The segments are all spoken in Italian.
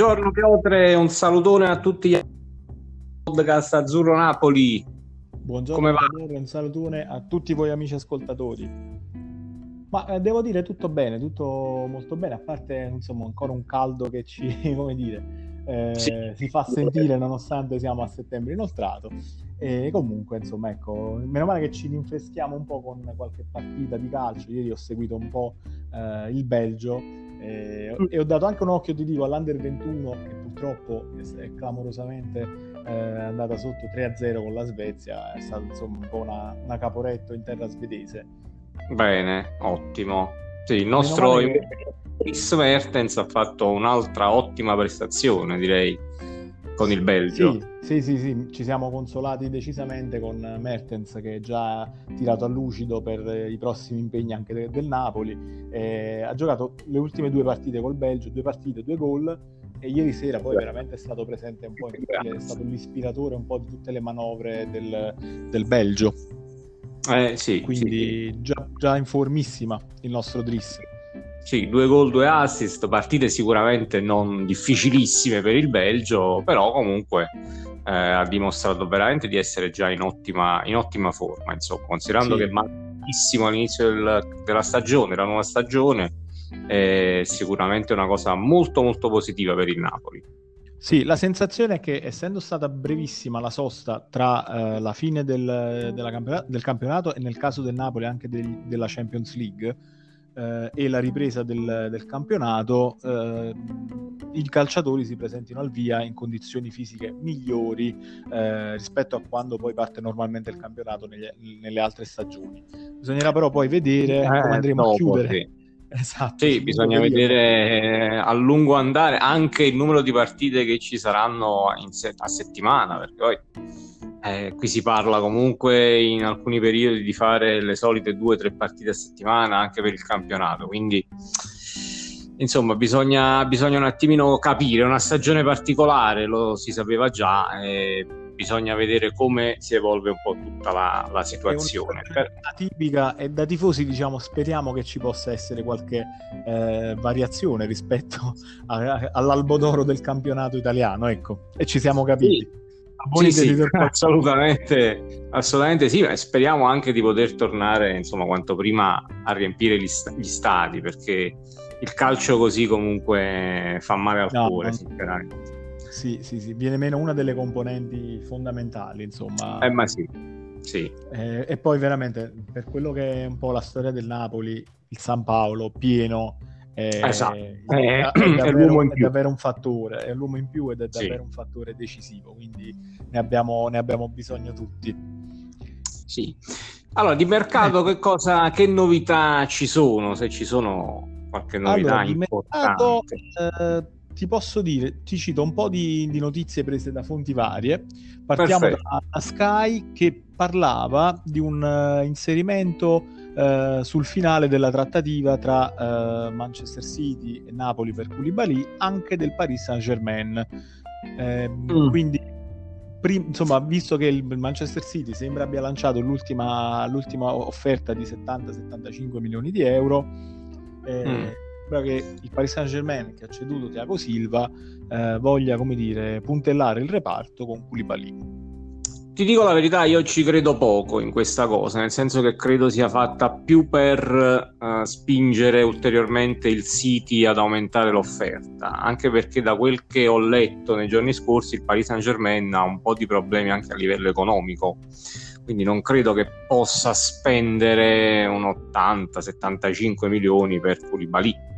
Buongiorno Piotre, un salutone a tutti gli podcast Azzurro Napoli. Buongiorno, Come va? un salutone a tutti voi amici ascoltatori. Ma eh, devo dire tutto bene, tutto molto bene, a parte insomma ancora un caldo che ci, come dire, eh, sì. si fa sentire nonostante siamo a settembre inoltrato. E comunque, insomma, ecco, meno male che ci rinfreschiamo un po' con qualche partita di calcio. Ieri ho seguito un po' eh, il Belgio eh, e ho dato anche un occhio, ti dico, all'Under 21 che purtroppo è clamorosamente eh, andata sotto 3-0 con la Svezia, è stato insomma un po' una, una caporetto in terra svedese. Bene, ottimo. Sì, il nostro che... Chris Mertens ha fatto un'altra ottima prestazione, direi, con il Belgio. Sì, sì, sì, sì, ci siamo consolati decisamente con Mertens che è già tirato a lucido per i prossimi impegni anche de- del Napoli. Eh, ha giocato le ultime due partite col Belgio, due partite, due gol e ieri sera poi veramente è stato presente un po', in, è stato l'ispiratore un po' di tutte le manovre del, del Belgio. Eh, sì, Quindi sì. Già, già in formissima il nostro Driss. Sì, due gol, due assist, partite sicuramente non difficilissime per il Belgio, però comunque eh, ha dimostrato veramente di essere già in ottima, in ottima forma, insomma, considerando sì. che malissimo all'inizio del, della stagione, la nuova stagione, è sicuramente una cosa molto molto positiva per il Napoli. Sì, la sensazione è che essendo stata brevissima la sosta tra eh, la fine del, campionato, del, campionato e nel caso del Napoli anche del, della Champions League eh, e la ripresa del, del campionato, eh, i calciatori si presentino al via in condizioni fisiche migliori eh, rispetto a quando poi parte normalmente il campionato negli, nelle altre stagioni. Bisognerà però poi vedere come eh, andremo dopo, a chiudere. Sì Esatto. Sì, bisogna vedere a lungo andare anche il numero di partite che ci saranno se- a settimana, perché poi eh, qui si parla comunque in alcuni periodi di fare le solite due o tre partite a settimana anche per il campionato, quindi insomma bisogna, bisogna un attimino capire, una stagione particolare lo si sapeva già. Eh, bisogna vedere come si evolve un po' tutta la, la situazione. Per... tipica e da tifosi diciamo speriamo che ci possa essere qualche eh, variazione rispetto a, a, all'albo d'oro del campionato italiano, ecco, e ci siamo capiti. Sì. Sì, sì, assolutamente, assolutamente sì, speriamo anche di poter tornare insomma quanto prima a riempire gli, st- gli stadi perché il calcio così comunque fa male al no, cuore, sinceramente. Sì, sì, sì, viene meno una delle componenti fondamentali, insomma. Eh, ma sì, sì. Eh, e poi veramente, per quello che è un po' la storia del Napoli, il San Paolo pieno, è, esatto. è, è, è, davvero, è davvero, un fattore, è l'uomo in più ed è davvero sì. un fattore decisivo, quindi ne abbiamo, ne abbiamo bisogno tutti. Sì. Allora, di mercato che cosa, che novità ci sono, se ci sono qualche novità allora, importante? Mercato, eh, ti posso dire, ti cito un po' di, di notizie prese da fonti varie. Partiamo da, da, Sky che parlava di un uh, inserimento uh, sul finale della trattativa tra uh, Manchester City e Napoli per Koulibaly, anche del Paris Saint-Germain. Eh, mm. Quindi, prim- insomma, visto che il Manchester City sembra abbia lanciato l'ultima, l'ultima offerta di 70-75 milioni di euro, eh, mm sembra che il Paris Saint Germain che ha ceduto Thiago Silva eh, voglia come dire puntellare il reparto con Koulibaly ti dico la verità, io ci credo poco in questa cosa, nel senso che credo sia fatta più per uh, spingere ulteriormente il City ad aumentare l'offerta, anche perché da quel che ho letto nei giorni scorsi il Paris Saint Germain ha un po' di problemi anche a livello economico, quindi non credo che possa spendere un 80-75 milioni per Koulibaly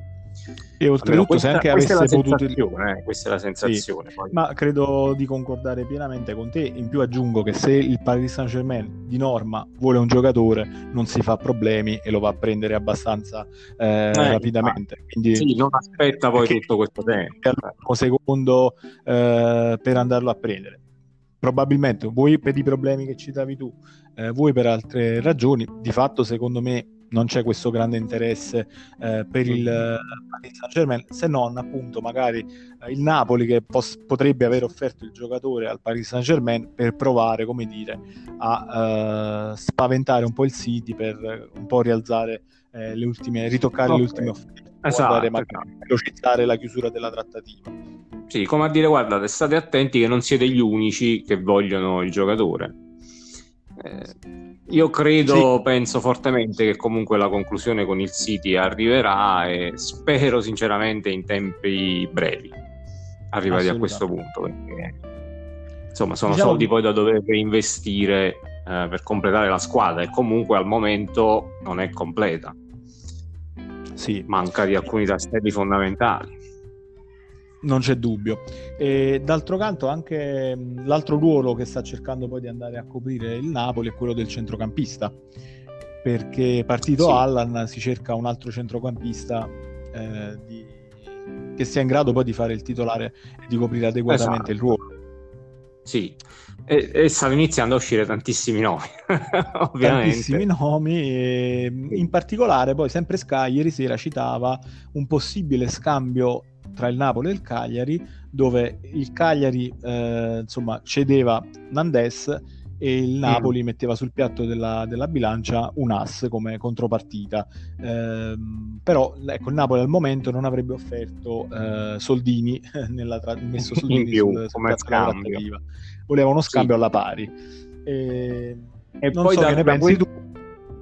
e oltretutto questa, se anche avesse potuto eh, questa è la sensazione sì, ma credo di concordare pienamente con te. In più aggiungo che se il Paris Saint Germain di norma vuole un giocatore non si fa problemi e lo va a prendere abbastanza eh, eh, rapidamente. Quindi, sì, non aspetta poi tutto questo tempo un secondo eh, per andarlo a prendere. Probabilmente vuoi per i problemi che citavi tu eh, vuoi per altre ragioni di fatto secondo me non c'è questo grande interesse eh, per il Paris Saint Germain, se non appunto magari eh, il Napoli che pos- potrebbe aver offerto il giocatore al Paris Saint Germain per provare, come dire, a uh, spaventare un po' il City per un po' rialzare eh, le ultime, ritoccare okay. le ultime offerte, esatto, magari esatto. velocizzare la chiusura della trattativa. sì, come a dire, guardate, state attenti che non siete gli unici che vogliono il giocatore. Eh, io credo, sì. penso fortemente che comunque la conclusione con il City arriverà e spero sinceramente in tempi brevi, arrivati a questo punto. Perché, insomma, sono diciamo soldi poi da dover reinvestire eh, per completare la squadra e comunque al momento non è completa. Sì. Manca di alcuni tasselli fondamentali non c'è dubbio. E d'altro canto, anche l'altro ruolo che sta cercando poi di andare a coprire il Napoli è quello del centrocampista. Perché partito sì. Allan si cerca un altro centrocampista eh, di... che sia in grado poi di fare il titolare e di coprire adeguatamente esatto. il ruolo. Sì, e, e, stanno iniziando a uscire tantissimi nomi, ovviamente. Tantissimi nomi, in particolare poi sempre Sky ieri sera citava un possibile scambio tra il Napoli e il Cagliari, dove il Cagliari eh, insomma, cedeva Nandes e il Napoli mm. metteva sul piatto della, della, bilancia un as come contropartita. Eh, però ecco, il Napoli al momento non avrebbe offerto eh, soldini, nella tra- messo soldini più, sul, sul piatto. Voleva uno scambio sì. alla pari. E, e poi so da, che ne pensi tu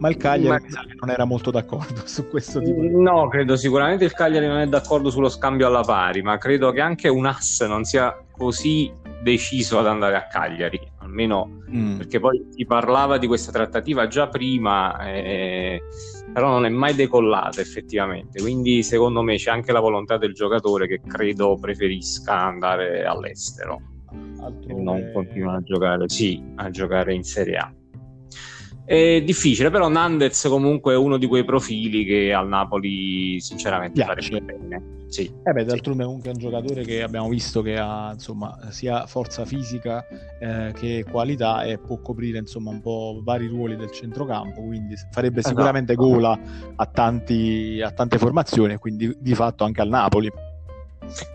ma il Cagliari ma... non era molto d'accordo su questo tipo di... No, credo sicuramente il Cagliari non è d'accordo sullo scambio alla pari, ma credo che anche un ass non sia così deciso ad andare a Cagliari, almeno mm. perché poi si parlava di questa trattativa già prima, eh, però non è mai decollata effettivamente, quindi secondo me c'è anche la volontà del giocatore che credo preferisca andare all'estero Altro e non che... continuare a giocare, sì, a giocare in Serie A. È difficile, però Nandez comunque è uno di quei profili che al Napoli sinceramente Piace. farebbe bene. Sì, eh beh, d'altronde sì. comunque è un giocatore che abbiamo visto che ha insomma, sia forza fisica eh, che qualità e può coprire insomma, un po' vari ruoli del centrocampo, quindi farebbe esatto. sicuramente gola a, tanti, a tante formazioni e quindi di fatto anche al Napoli.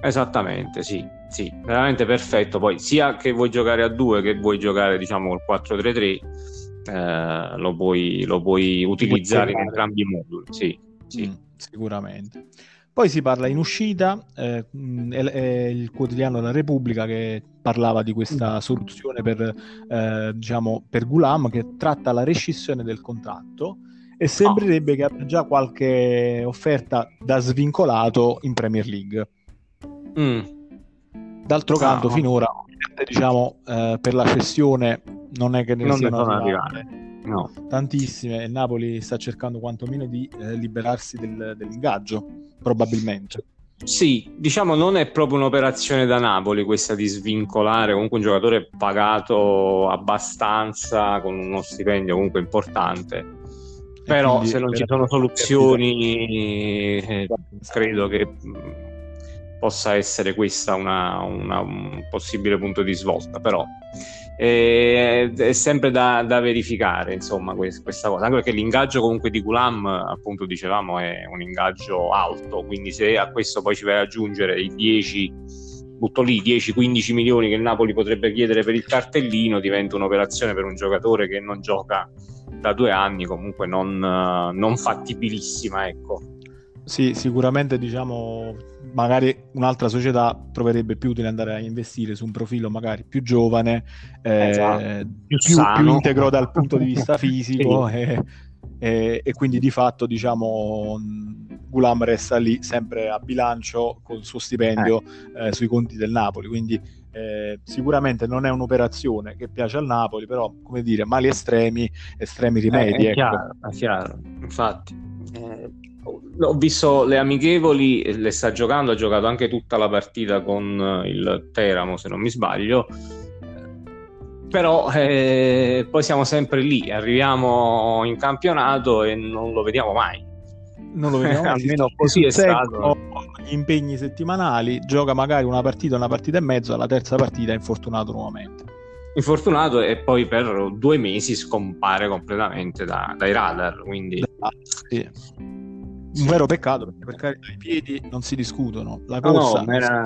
Esattamente, sì, sì, veramente perfetto. Poi sia che vuoi giocare a due che vuoi giocare diciamo col 4-3-3 eh, lo, puoi, lo, puoi, utilizzare in entrambi i moduli. Sì, sì. Mm, sicuramente. Poi si parla in uscita, eh, è, è, il quotidiano La Repubblica che parlava di questa mm. soluzione per, eh, diciamo, per Gulam che tratta la rescissione del contratto e sembrerebbe oh. che abbia già qualche offerta da svincolato in Premier League. Mm. D'altro canto, oh. finora, diciamo, eh, per la cessione non è che ne non siano arrivare. No. Tantissime. Il Napoli sta cercando quantomeno di eh, liberarsi del, dell'ingaggio, probabilmente. Sì, diciamo non è proprio un'operazione da Napoli questa di svincolare comunque un giocatore pagato abbastanza con uno stipendio comunque importante. Però se non ci sono soluzioni eh, credo che mm, possa essere questa una, una, un possibile punto di svolta. Però e è sempre da, da verificare insomma questa cosa. Anche perché l'ingaggio comunque di Gulam appunto dicevamo è un ingaggio alto. Quindi se a questo poi ci vai ad aggiungere i 10 butto lì 10-15 milioni che il Napoli potrebbe chiedere per il cartellino diventa un'operazione per un giocatore che non gioca da due anni comunque non, non fattibilissima ecco sì, sicuramente diciamo magari un'altra società troverebbe più utile andare a investire su un profilo magari più giovane, eh, esatto. più, più, più, integro dal punto di vista fisico sì. e, e, e, quindi di fatto diciamo Gulam resta lì sempre a bilancio con il suo stipendio eh. Eh, sui conti del Napoli, quindi eh, sicuramente non è un'operazione che piace al Napoli, però come dire, mali estremi, estremi rimedi. Eh, è, ecco. chiaro, è chiaro, infatti. Eh, ho visto le amichevoli, le sta giocando, ha giocato anche tutta la partita con eh, il Teramo, se non mi sbaglio. Però eh, poi siamo sempre lì, arriviamo in campionato e non lo vediamo mai. Non lo vediamo mai, almeno così è stato. Gli impegni settimanali, gioca magari una partita, una partita e mezzo, alla terza partita è infortunato nuovamente. Infortunato e poi per due mesi scompare completamente da, dai radar. Quindi... Sì un vero peccato perché per carità i piedi non si discutono la corsa no, no, era,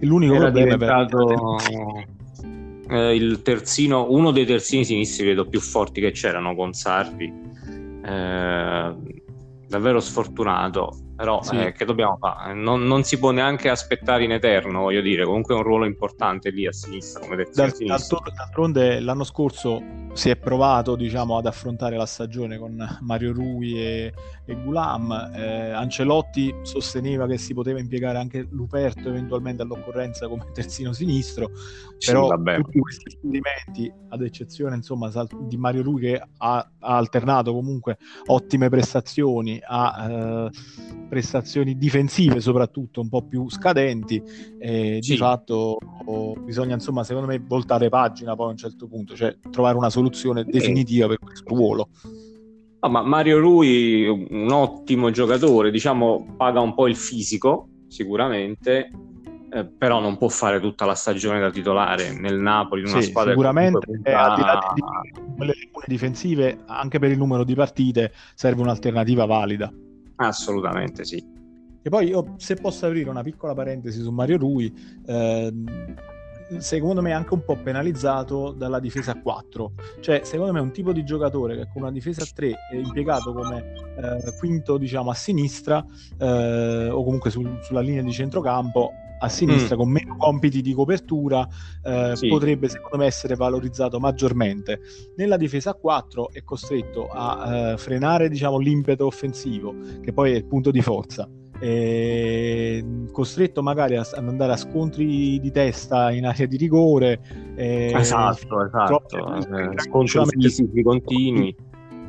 l'unico era problema diventato per... eh, il terzino uno dei terzini sinistri vedo più forti che c'erano con Sarri. Eh, davvero sfortunato però sì. eh, che dobbiamo fare? Non, non, si può neanche aspettare in eterno, voglio dire, comunque è un ruolo importante lì a sinistra, come detto. Dal, d'altronde l'anno scorso si è provato diciamo, ad affrontare la stagione con Mario Rui e, e Gulam, eh, Ancelotti sosteneva che si poteva impiegare anche Luperto eventualmente all'occorrenza come terzino sinistro, sì, però vabbè. tutti questi esperimenti, ad eccezione insomma, di Mario Rui che ha, ha alternato comunque ottime prestazioni, ha eh, prestazioni difensive soprattutto un po' più scadenti e sì. di fatto bisogna insomma secondo me voltare pagina poi a un certo punto cioè trovare una soluzione definitiva per questo ruolo. No, ma Mario Rui un ottimo giocatore diciamo paga un po' il fisico sicuramente eh, però non può fare tutta la stagione da titolare nel Napoli in una sì, squadra sicuramente eh, al di là di quelle difensive anche per il numero di partite serve un'alternativa valida Assolutamente sì. E poi io, se posso aprire una piccola parentesi su Mario Rui, ehm, secondo me è anche un po' penalizzato dalla difesa a 4. Cioè, secondo me è un tipo di giocatore che con una difesa a 3 è impiegato come eh, quinto, diciamo, a sinistra eh, o comunque sul, sulla linea di centrocampo a sinistra mm. con meno compiti di copertura eh, sì. potrebbe secondo me essere valorizzato maggiormente. Nella difesa a 4 è costretto a eh, frenare diciamo, l'impeto offensivo, che poi è il punto di forza. È costretto magari ad andare a scontri di testa in area di rigore. esatto, esatto. Eh, scontri fisici continui.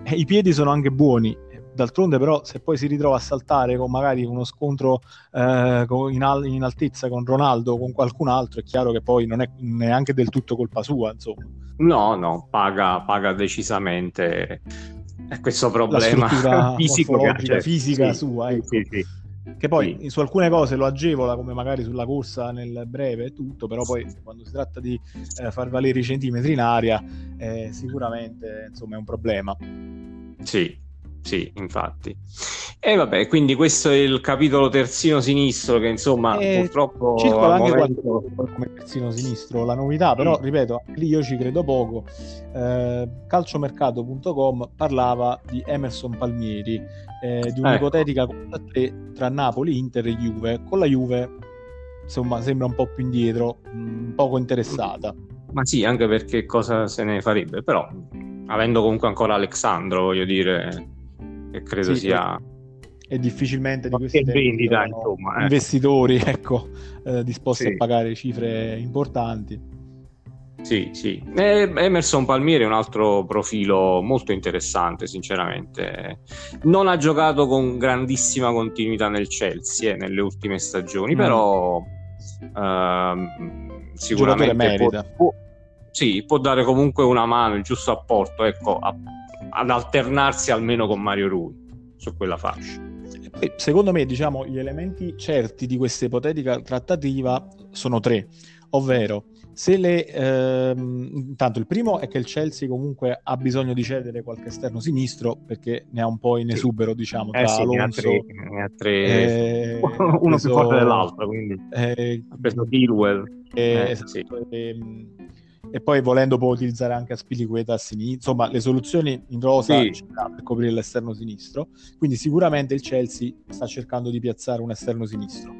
I piedi sono anche buoni, D'altronde, però, se poi si ritrova a saltare con magari uno scontro eh, in, al- in, altezza con Ronaldo o con qualcun altro, è chiaro che poi non è neanche del tutto colpa sua. Insomma. No, no, paga, paga decisamente questo problema fisico cioè, fisica sì, sua. Ecco. Sì, sì, che poi su alcune cose lo agevola, come magari sulla corsa nel breve e tutto, però poi quando si tratta di eh, far valere i centimetri in aria, eh, sicuramente insomma, è un problema. Sì, sì, infatti. E vabbè, quindi questo è il capitolo terzino sinistro che insomma e eh, purtroppo... Circola anche momento... come terzino sinistro la novità, però mm. ripeto, lì io ci credo poco. Eh, calciomercato.com parlava di Emerson Palmieri, eh, di un'ipotetica ecco. tra Napoli, Inter e Juve. Con la Juve insomma sembra un po' più indietro, mh, mm, poco interessata. Ma sì, anche perché cosa se ne farebbe, però avendo comunque ancora Alexandro, voglio dire che credo sì, sia e difficilmente di questi vendita, insomma, eh. investitori ecco, eh, disposti sì. a pagare cifre importanti. Sì, sì. E Emerson Palmieri è un altro profilo molto interessante, sinceramente. Non ha giocato con grandissima continuità nel Chelsea eh, nelle ultime stagioni, mm. però uh, sicuramente merita. Può, può, sì, può dare comunque una mano, il giusto apporto, ecco, a ad alternarsi almeno con Mario Rui su quella fascia. Secondo me, diciamo, gli elementi certi di questa ipotetica trattativa sono tre, ovvero se le ehm, intanto il primo è che il Chelsea comunque ha bisogno di cedere qualche esterno sinistro perché ne ha un po' in esubero, diciamo, eh tra sì, Alonso, ne ha tre, ne ha tre eh, uno preso, più forte dell'altro, quindi eh, ha preso Dilwell. Eh, eh, esatto, sì. Ehm, e poi volendo può utilizzare anche Aspilicueta a sinistra, insomma le soluzioni in rosa sì. per coprire l'esterno sinistro, quindi sicuramente il Chelsea sta cercando di piazzare un esterno sinistro.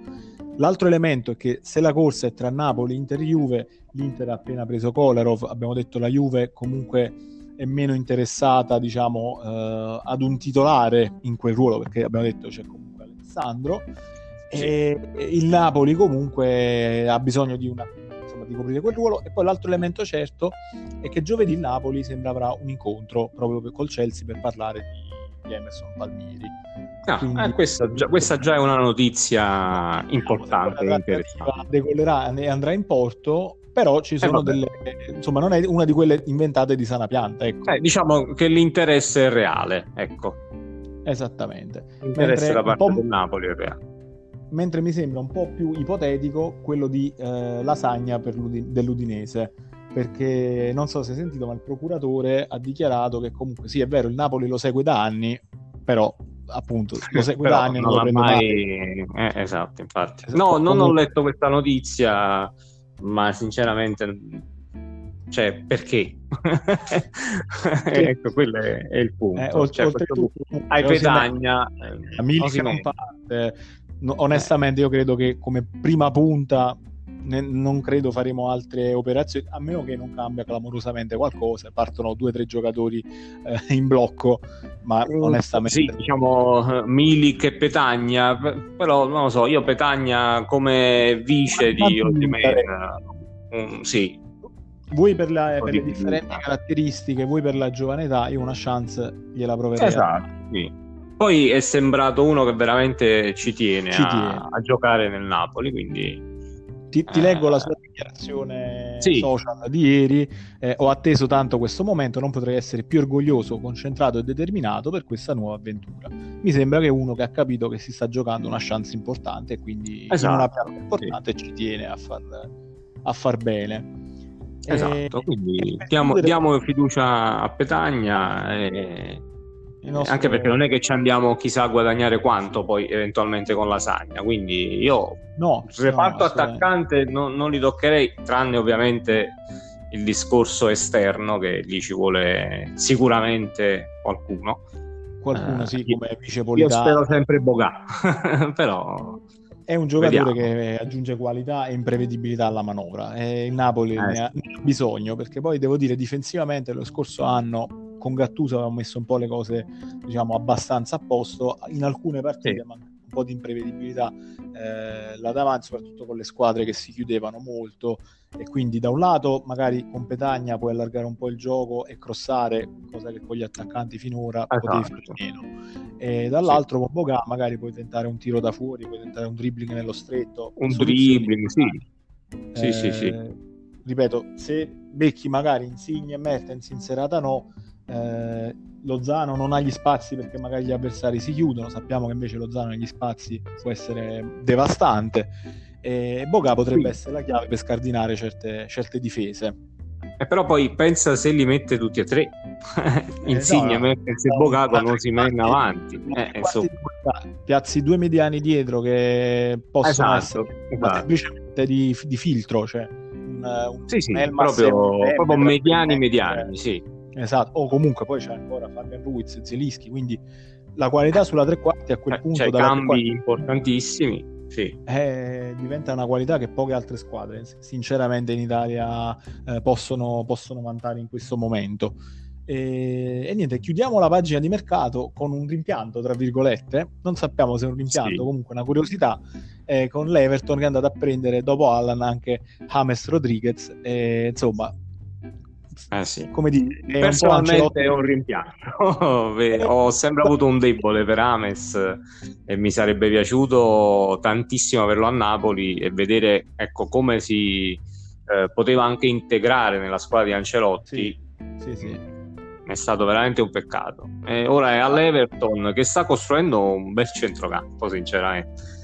L'altro elemento è che se la corsa è tra Napoli, Inter e Juve, l'Inter ha appena preso Kolarov, abbiamo detto la Juve comunque è meno interessata diciamo eh, ad un titolare in quel ruolo perché abbiamo detto c'è comunque Alessandro e il Napoli comunque ha bisogno di una di coprire quel ruolo. E poi l'altro elemento certo è che giovedì Napoli sembra avrà un incontro proprio col Chelsea per parlare di, di Emerson Palmieri. Ah, Quindi, eh, questa, già, questa, già, è una notizia importante e interessante. Decollerà e andrà in porto, però ci eh, sono eh, delle insomma non è una di quelle inventate di sana pianta ecco. eh, diciamo che l'interesse è reale ecco esattamente l'interesse da parte del Napoli è reale mentre mi sembra un po' più ipotetico quello di eh, Lasagna dell'Udinese perché non so se hai sentito ma il procuratore ha dichiarato che comunque sì è vero il Napoli lo segue da anni però appunto lo segue da anni non, non l'ha mai eh, esatto infatti esatto, no non ho letto questa notizia ma sinceramente Cioè, perché? ecco, quello è, è, il punto. Eh, cioè, oltretutto, hai Petagna, eh, Milik non parte. No, onestamente, io credo che come prima punta ne, non credo faremo altre operazioni, a meno che non cambia clamorosamente qualcosa, partono due o tre giocatori eh, in blocco, ma mm, onestamente... Sì, diciamo Milik e Petagna, però non lo so, io Petagna come vice ma di Osimhen, um, sì. Voi per, la, per le differenti caratteristiche, voi per la giovane età, io una chance gliela proverei. Esatto, sì. Poi è sembrato uno che veramente ci tiene, ci a, tiene. a giocare nel Napoli, quindi ti, ti leggo la sua dichiarazione sì. social di ieri. Eh, ho atteso tanto questo momento, non potrei essere più orgoglioso, concentrato e determinato per questa nuova avventura. Mi sembra che uno che ha capito che si sta giocando una chance importante e quindi esatto. una piazza importante sì. ci tiene a far, a far bene. Esatto, e, quindi diamo, diamo, fiducia a Petagna e nostro... Anche perché non è che ci andiamo chissà a guadagnare quanto poi eventualmente con la Sagna, quindi io no, reparto no, attaccante non, non li toccherei, tranne ovviamente il discorso esterno che lì ci vuole sicuramente qualcuno. Qualcuno, uh, sì, come vice Politano. Io spero sempre Bogà, però è un giocatore Vediamo. che aggiunge qualità e imprevedibilità alla manovra e il Napoli eh, ne, ha, ne, ha, bisogno perché poi devo dire difensivamente lo scorso anno con Gattuso avevamo messo un po' le cose diciamo abbastanza a posto in alcune partite sì. manca un po' di imprevedibilità eh, là davanti soprattutto con le squadre che si chiudevano molto e quindi da un lato magari con Petagna puoi allargare un po' il gioco e crossare cosa che con gli attaccanti finora esatto. potevi fare meno e dall'altro sì. con Boga magari puoi tentare un tiro da fuori puoi tentare un dribbling nello stretto un dribbling sì. Eh, sì sì sì ripeto se becchi magari Insigne e Mertens in serata no eh, Lozano non ha gli spazi perché magari gli avversari si chiudono, sappiamo che invece Lozano negli spazi può essere devastante e Boga potrebbe sì. essere la chiave per scardinare certe, certe difese. E però poi pensa se li mette tutti e tre, Insigne, no, se Bogato non si mette avanti. Eh, piazzi due mediani dietro che possono esatto, essere esatto. semplicemente di, di, filtro, cioè un, un sì, sì, proprio, proprio mediani mediani, sì Esatto, o comunque poi c'è ancora Fabian Ruiz e Zelischi, quindi la qualità sulla tre quarti a quel eh, punto... C'è cambi quarti, importantissimi, sì. Eh, diventa una qualità che poche altre squadre sinceramente in Italia eh, possono, possono vantare in questo momento. E, e, niente, chiudiamo la pagina di mercato con un rimpianto, tra virgolette. Non sappiamo se è un rimpianto, sì. comunque una curiosità. Eh, con l'Everton che è andato a prendere dopo Allan anche James Rodriguez. E, insomma, eh sì. Come dire, personalmente un è un rimpianto. Ho sempre avuto un debole per Ames e mi sarebbe piaciuto tantissimo averlo a Napoli e vedere ecco, come si eh, poteva anche integrare nella squadra di Ancelotti. Sì, sì, sì. È stato veramente un peccato. E ora è all'Everton che sta costruendo un bel centrocampo, sinceramente.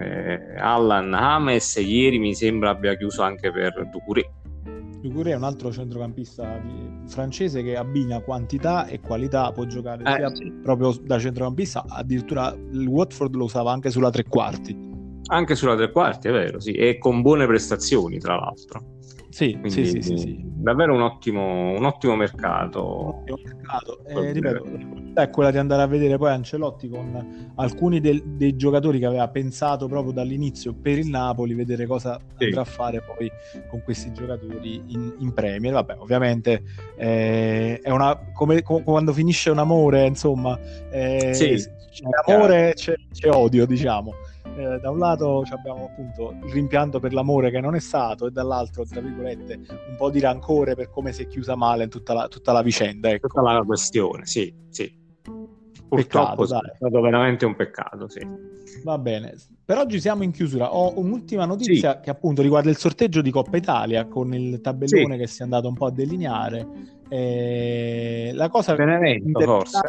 Eh, Allan Ames ieri mi sembra abbia chiuso anche per Ducouré Ducouré è un altro centrocampista francese che abbina quantità e qualità, può giocare eh, sia sì. proprio da centrocampista, addirittura il Watford lo usava anche sulla tre quarti. Anche sulla tre quarti, è vero, sì, e con buone prestazioni, tra l'altro. Sì, Quindi, sì, sì, sì, Davvero un ottimo, un ottimo mercato. Un ottimo mercato. Eh, ripeto, è quella di andare a vedere poi Ancelotti con alcuni del, dei giocatori che aveva pensato proprio dall'inizio per il Napoli, vedere cosa sì. andrà a fare poi con questi giocatori in, in Premier. Vabbè, ovviamente eh, è una come, come, quando finisce un amore, insomma, eh, sì, c'è amore, c'è, c'è odio, diciamo eh, da un lato abbiamo appunto il rimpianto per l'amore che non è stato e dall'altro, tra virgolette, un po' di rancore per come si è chiusa male tutta la, tutta la vicenda. Ecco. Tutta la questione, sì, sì. Purtroppo peccato, è stato veramente un peccato, sì. Va bene. Per oggi siamo in chiusura. Ho un'ultima notizia sì. che appunto riguarda il sorteggio di Coppa Italia con il tabellone sì. che si è andato un po' a delineare. Eh, la cosa Benevento, forse.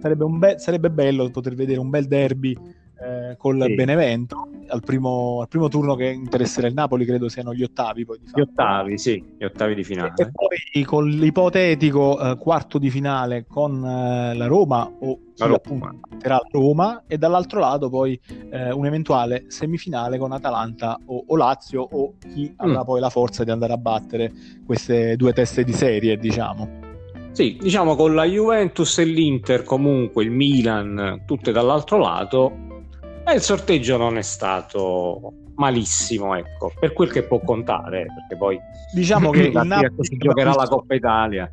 Sarebbe, be- sarebbe bello poter vedere un bel derby eh, col sì. Benevento. al primo, al primo, turno che interesserà il Napoli credo siano gli ottavi. Poi, di gli ottavi, sì, gli ottavi di finale. E poi con l'ipotetico eh, quarto di finale con eh, la Roma o chi Roma. appunto la Roma e dall'altro lato poi eh, un eventuale semifinale con Atalanta o, o Lazio o chi mm. avrà poi la forza di andare a battere queste due teste di serie, diciamo. Sì, diciamo con la Juventus e l'Inter, comunque il Milan, tutte dall'altro lato, e il sorteggio non è stato malissimo, ecco, per quel che può contare, perché poi diciamo che il Napoli si giocherà visto... la Coppa Italia.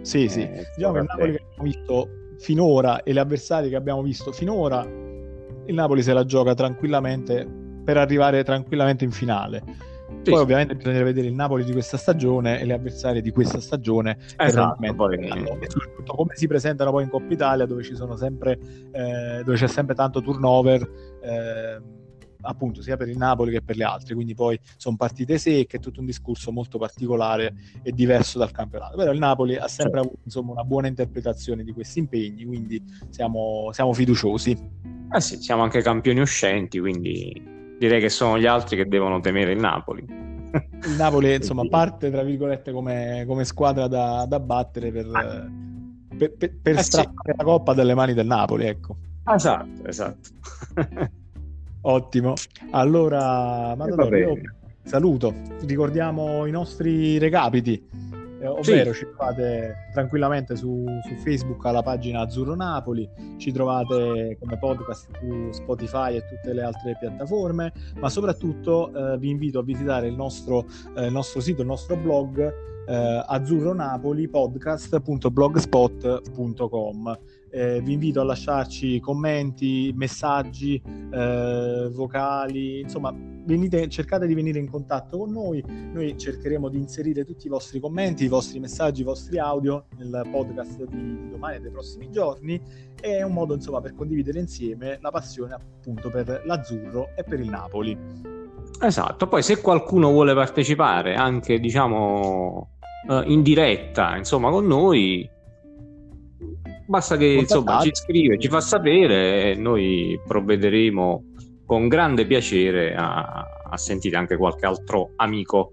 Sì, sì, eh, diciamo che il Napoli che abbiamo visto finora e gli avversari che abbiamo visto finora, il Napoli se la gioca tranquillamente per arrivare tranquillamente in finale sì, poi ovviamente bisogna vedere il Napoli di questa stagione e le avversarie di questa stagione esatto, poi... e soprattutto come si presentano poi in Coppa Italia dove ci sono sempre eh, dove c'è sempre tanto turnover eh, appunto sia per il Napoli che per le altre. Quindi poi sono partite secche è tutto un discorso molto particolare e diverso dal campionato. Però il Napoli ha sempre certo. avuto insomma, una buona interpretazione di questi impegni quindi siamo, siamo fiduciosi. Eh sì, siamo anche campioni uscenti quindi direi che sono gli altri che devono temere il Napoli. Il Napoli, insomma, parte tra virgolette come, come squadra da, da battere per, ah. per, per, per eh strappare sì. la coppa dalle mani del Napoli, ecco. Esatto, esatto. Ottimo. Allora, Matador, saluto. Ricordiamo i nostri recapiti eh, ovvero sì. ci trovate tranquillamente su, su, Facebook alla pagina Azzurro Napoli, ci trovate come podcast su Spotify e tutte le altre piattaforme, ma soprattutto eh, vi invito a visitare il nostro, eh, il nostro sito, il nostro blog eh, azzurronapolipodcast.blogspot.com eh, vi invito a lasciarci commenti, messaggi eh, vocali, insomma venite, cercate di venire in contatto con noi, noi cercheremo di inserire tutti i vostri commenti, i vostri messaggi, i vostri audio nel podcast di, di domani e dei prossimi giorni. È un modo insomma per condividere insieme la passione appunto per l'azzurro e per il Napoli. Esatto, poi se qualcuno vuole partecipare anche diciamo uh, in diretta insomma con noi Basta che insomma, ci scrive, ci fa sapere e noi provvederemo con grande piacere a, a sentire anche qualche altro amico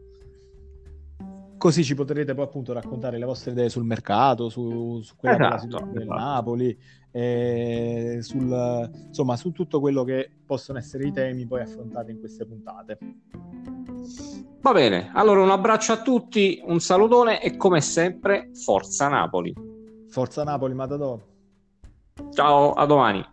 così ci potrete poi appunto raccontare le vostre idee sul mercato, su, su quella esatto, situazione del esatto. Napoli, eh, sul, insomma su tutto quello che possono essere i temi poi affrontati in queste puntate. Va bene, allora un abbraccio a tutti, un salutone e come sempre, forza Napoli! Forza Napoli, Matador. Ciao, a domani.